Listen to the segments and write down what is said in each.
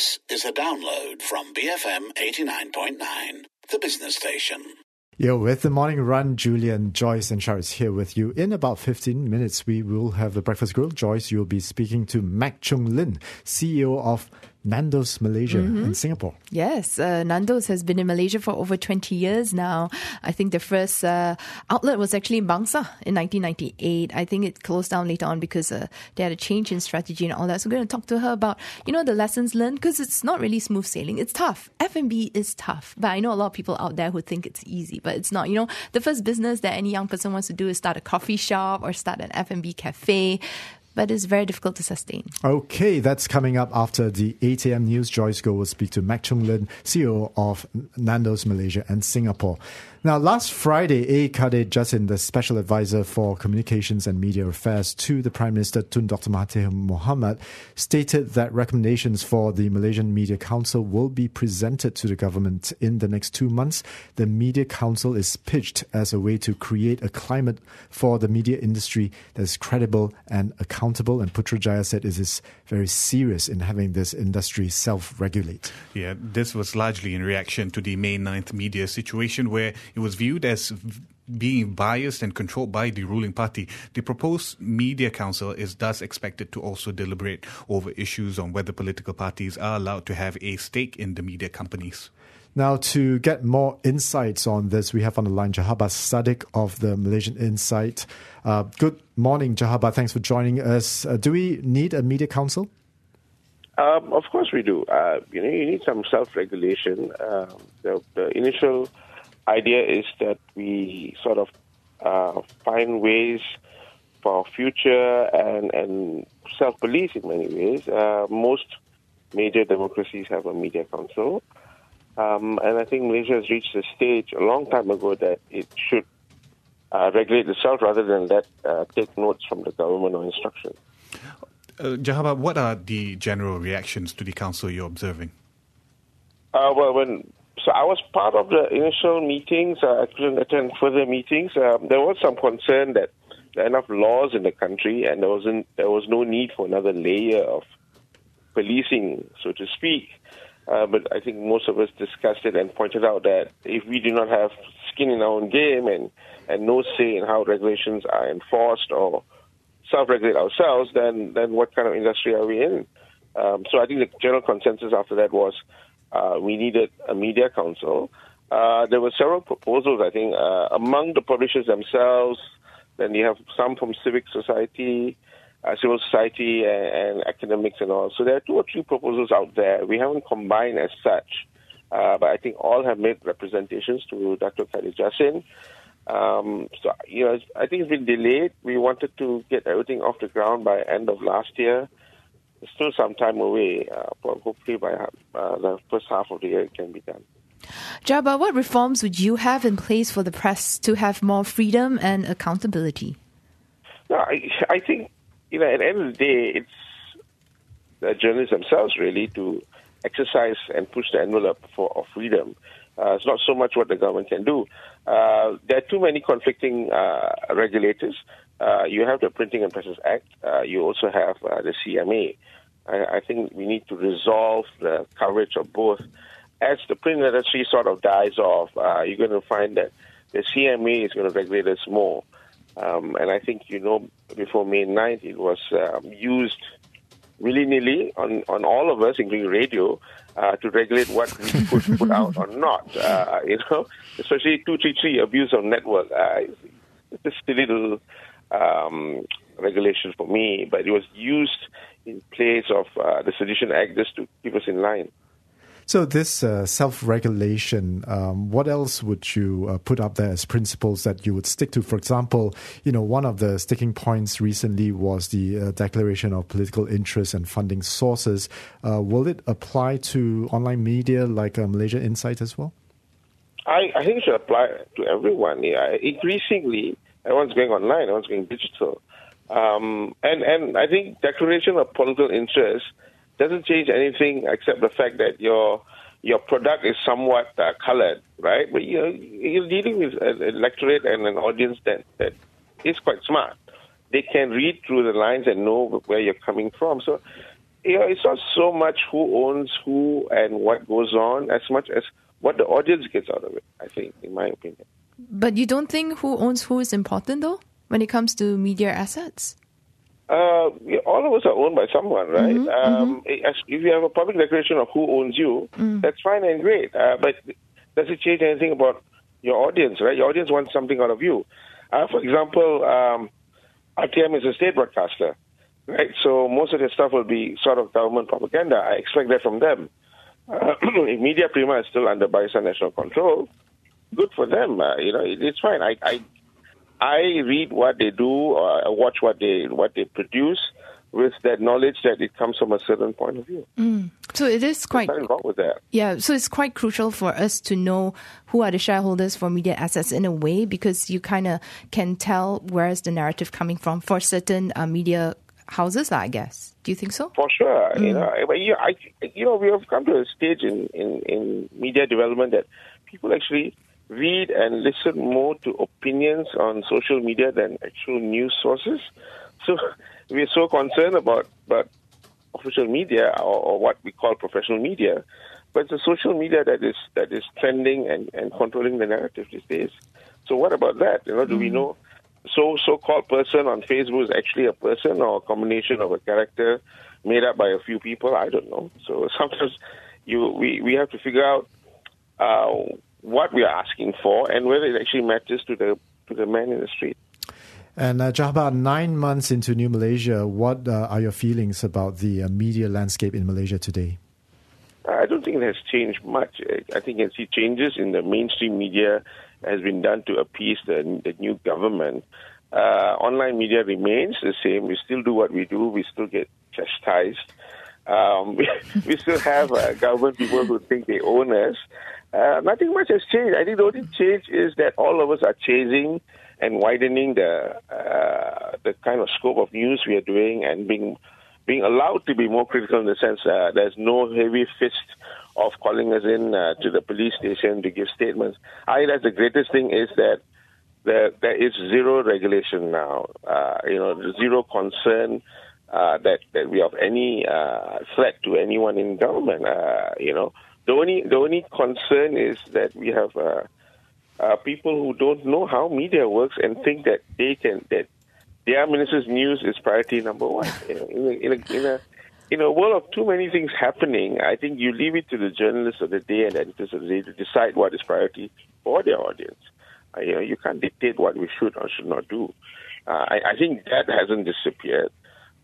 This is a download from BFM 89.9, the business station. Yo, with the morning run, Julian, Joyce, and Charles here with you. In about 15 minutes, we will have the breakfast grill. Joyce, you'll be speaking to Mac Chung Lin, CEO of Nando's Malaysia mm-hmm. in Singapore. Yes, uh, Nando's has been in Malaysia for over 20 years now. I think the first uh, outlet was actually in Bangsar in 1998. I think it closed down later on because uh, they had a change in strategy and all that. So we're going to talk to her about, you know, the lessons learned because it's not really smooth sailing. It's tough. F&B is tough. But I know a lot of people out there who think it's easy, but it's not. You know, the first business that any young person wants to do is start a coffee shop or start an F&B cafe but it's very difficult to sustain. Okay, that's coming up after the 8 a.m. news. Joyce Go will speak to Mac Chung Lin, CEO of Nando's Malaysia and Singapore. Now, last Friday, A. Kadir Jasin, the Special Advisor for Communications and Media Affairs to the Prime Minister Tun Dr. Mahathir Mohamad, stated that recommendations for the Malaysian Media Council will be presented to the government in the next two months. The Media Council is pitched as a way to create a climate for the media industry that is credible and accountable. And Putrajaya said it is very serious in having this industry self regulate. Yeah, this was largely in reaction to the May 9th media situation where it was viewed as being biased and controlled by the ruling party. The proposed media council is thus expected to also deliberate over issues on whether political parties are allowed to have a stake in the media companies. Now, to get more insights on this, we have on the line Jahabar Sadiq of the Malaysian Insight. Uh, good morning, Jahabar. Thanks for joining us. Uh, do we need a media council? Um, of course, we do. Uh, you know, you need some self-regulation. Um, the, the initial idea is that we sort of uh, find ways for future and, and self police in many ways. Uh, most major democracies have a media council. Um, and I think Malaysia has reached a stage a long time ago that it should uh, regulate itself rather than let uh, take notes from the government or instruction. Uh, Jahabar, what are the general reactions to the council you're observing? Uh, well, when so I was part of the initial meetings. Uh, I couldn't attend further meetings. Um, there was some concern that there are enough laws in the country, and there wasn't there was no need for another layer of policing, so to speak. Uh, but I think most of us discussed it and pointed out that if we do not have skin in our own game and, and no say in how regulations are enforced or self-regulate ourselves, then then what kind of industry are we in? Um, so I think the general consensus after that was uh, we needed a media council. Uh, there were several proposals, I think, uh, among the publishers themselves. Then you have some from civic society, uh, civil society, and, and, academics and all. So there are two or three proposals out there. We haven't combined as such, uh, but I think all have made representations to Dr. Kadir Jasin. Um, so, you know, I think it's been delayed. We wanted to get everything off the ground by end of last year still some time away, uh, but hopefully by uh, the first half of the year it can be done. Jabba, what reforms would you have in place for the press to have more freedom and accountability? No, I, I think you know at the end of the day, it's the journalists themselves really to exercise and push the envelope for of freedom. Uh, it's not so much what the government can do. Uh, there are too many conflicting uh, regulators. Uh, you have the Printing and Presses Act. Uh, you also have uh, the CMA. I, I, think we need to resolve the coverage of both. As the print industry sort of dies off, uh, you're going to find that the CMA is going to regulate us more. Um, and I think, you know, before May 9th, it was um, used willy nilly on, on all of us, including radio, uh, to regulate what we could put out or not. Uh, you know, especially 233 abuse of network. Uh, it's just a little um, regulation for me, but it was used in place of uh, the Sedition Act just to keep us in line. So this uh, self-regulation, um, what else would you uh, put up there as principles that you would stick to? For example, you know, one of the sticking points recently was the uh, declaration of political interest and funding sources. Uh, will it apply to online media like uh, Malaysia Insight as well? I, I think it should apply to everyone. Yeah. Increasingly, everyone's going online, everyone's going digital. Um, and, and I think declaration of political interest doesn't change anything except the fact that your your product is somewhat uh, colored, right? But you know, you're dealing with an electorate and an audience that, that is quite smart. They can read through the lines and know where you're coming from. So you know, it's not so much who owns who and what goes on as much as what the audience gets out of it, I think, in my opinion. But you don't think who owns who is important, though, when it comes to media assets? Uh, all of us are owned by someone, right? Mm-hmm, um, If you have a public declaration of who owns you, Mm. that's fine and great. Uh, but does it change anything about your audience, right? Your audience wants something out of you. Uh, for example, um, RTM is a state broadcaster, right? So most of their stuff will be sort of government propaganda. I expect that from them. Uh, if Media Prima is still under Barisan Nasional Control, good for them. Uh, you know, it, it's fine. I, I I read what they do, or I watch what they what they produce, with that knowledge that it comes from a certain point of view. So it is quite Nothing wrong with that. Yeah, so it's quite crucial for us to know who are the shareholders for media assets in a way because you kind of can tell where is the narrative coming from for certain uh, media houses, I guess. Do you think so? For sure, you know, but you, I, you know, we have come to a stage in, in, in media development that people actually read and listen more to opinions on social media than actual news sources. So we're so concerned about about official media or, or what we call professional media, but it's the social media that is that is trending and, and controlling the narrative these days. So what about that? You know, do we know so so called person on Facebook is actually a person or a combination of a character made up by a few people? I don't know. So sometimes you we, we have to figure out uh, what we are asking for and whether it actually matters to the to the man in the street. And uh, Jahabar, nine months into New Malaysia, what uh, are your feelings about the uh, media landscape in Malaysia today? I don't think it has changed much. I think you can see changes in the mainstream media has been done to appease the, the new government. Uh, online media remains the same. We still do what we do. We still get chastised. Um, we, still have uh, government people who think they own us. Uh, nothing much has changed. I think the only change is that all of us are chasing and widening the uh, the kind of scope of news we are doing and being being allowed to be more critical in the sense uh, there's no heavy fist of calling us in uh, to the police station to give statements. I think the greatest thing is that there, there is zero regulation now. Uh, you know, zero concern uh, that that we have any uh, threat to anyone in government. Uh, you know, the only the only concern is that we have uh, uh, people who don't know how media works and think that they can that their minister's news is priority number one. You know, in, a, in, a, in a world of too many things happening, I think you leave it to the journalists of the day and editors of the day to decide what is priority for their audience. Uh, you know, you can't dictate what we should or should not do. I, I think that hasn't disappeared.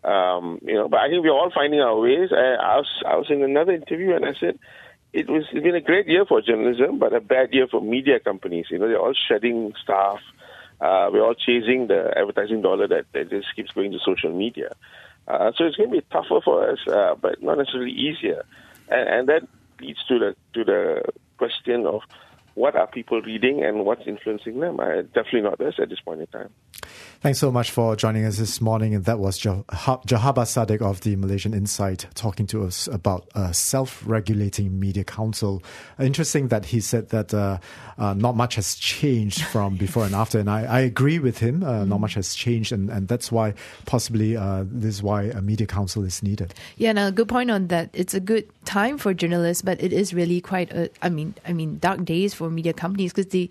Um, you know, but I think we're all finding our ways. I, I was I was in another interview and I said it was it's been a great year for journalism, but a bad year for media companies. You know, they're all shedding staff. Uh, we're all chasing the advertising dollar that, that just keeps going to social media. Uh, so it's going to be tougher for us, uh, but not necessarily easier. And, and that leads to the to the question of what are people reading and what's influencing them. I, definitely not this at this point in time. Thanks so much for joining us this morning. And that was Jah- Jahabar Sadiq of the Malaysian Insight talking to us about a self-regulating media council. Interesting that he said that uh, uh, not much has changed from before and after. And I, I agree with him. Uh, Not much has changed. And, and that's why possibly uh, this is why a media council is needed. Yeah, no, good point on that. It's a good time for journalists, but it is really quite a, I mean, I mean, dark days for media companies because they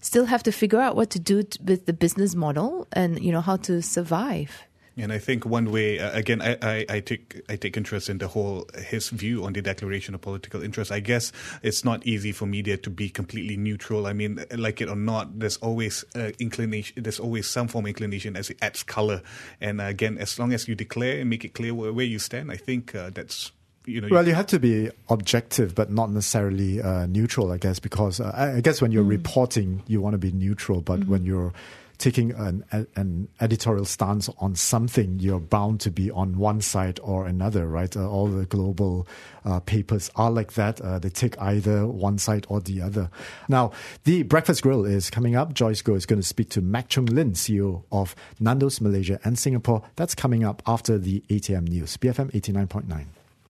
still have to figure out what to do t- with the business model and you know how to survive. And I think one way, uh, again, I, I, I take I take interest in the whole his view on the declaration of political interest. I guess it's not easy for media to be completely neutral. I mean, like it or not, there's always uh, inclination. There's always some form of inclination as it adds color. And uh, again, as long as you declare and make it clear where, where you stand, I think uh, that's you know. Well, you have to be objective, but not necessarily uh, neutral, I guess, because uh, I guess when you're reporting, you want to be neutral, but when you're taking an, an editorial stance on something, you're bound to be on one side or another, right? Uh, all the global uh, papers are like that. Uh, they take either one side or the other. Now, the Breakfast Grill is coming up. Joyce Go is going to speak to Mac Chung Lin, CEO of Nando's Malaysia and Singapore. That's coming up after the ATM news. BFM 89.9.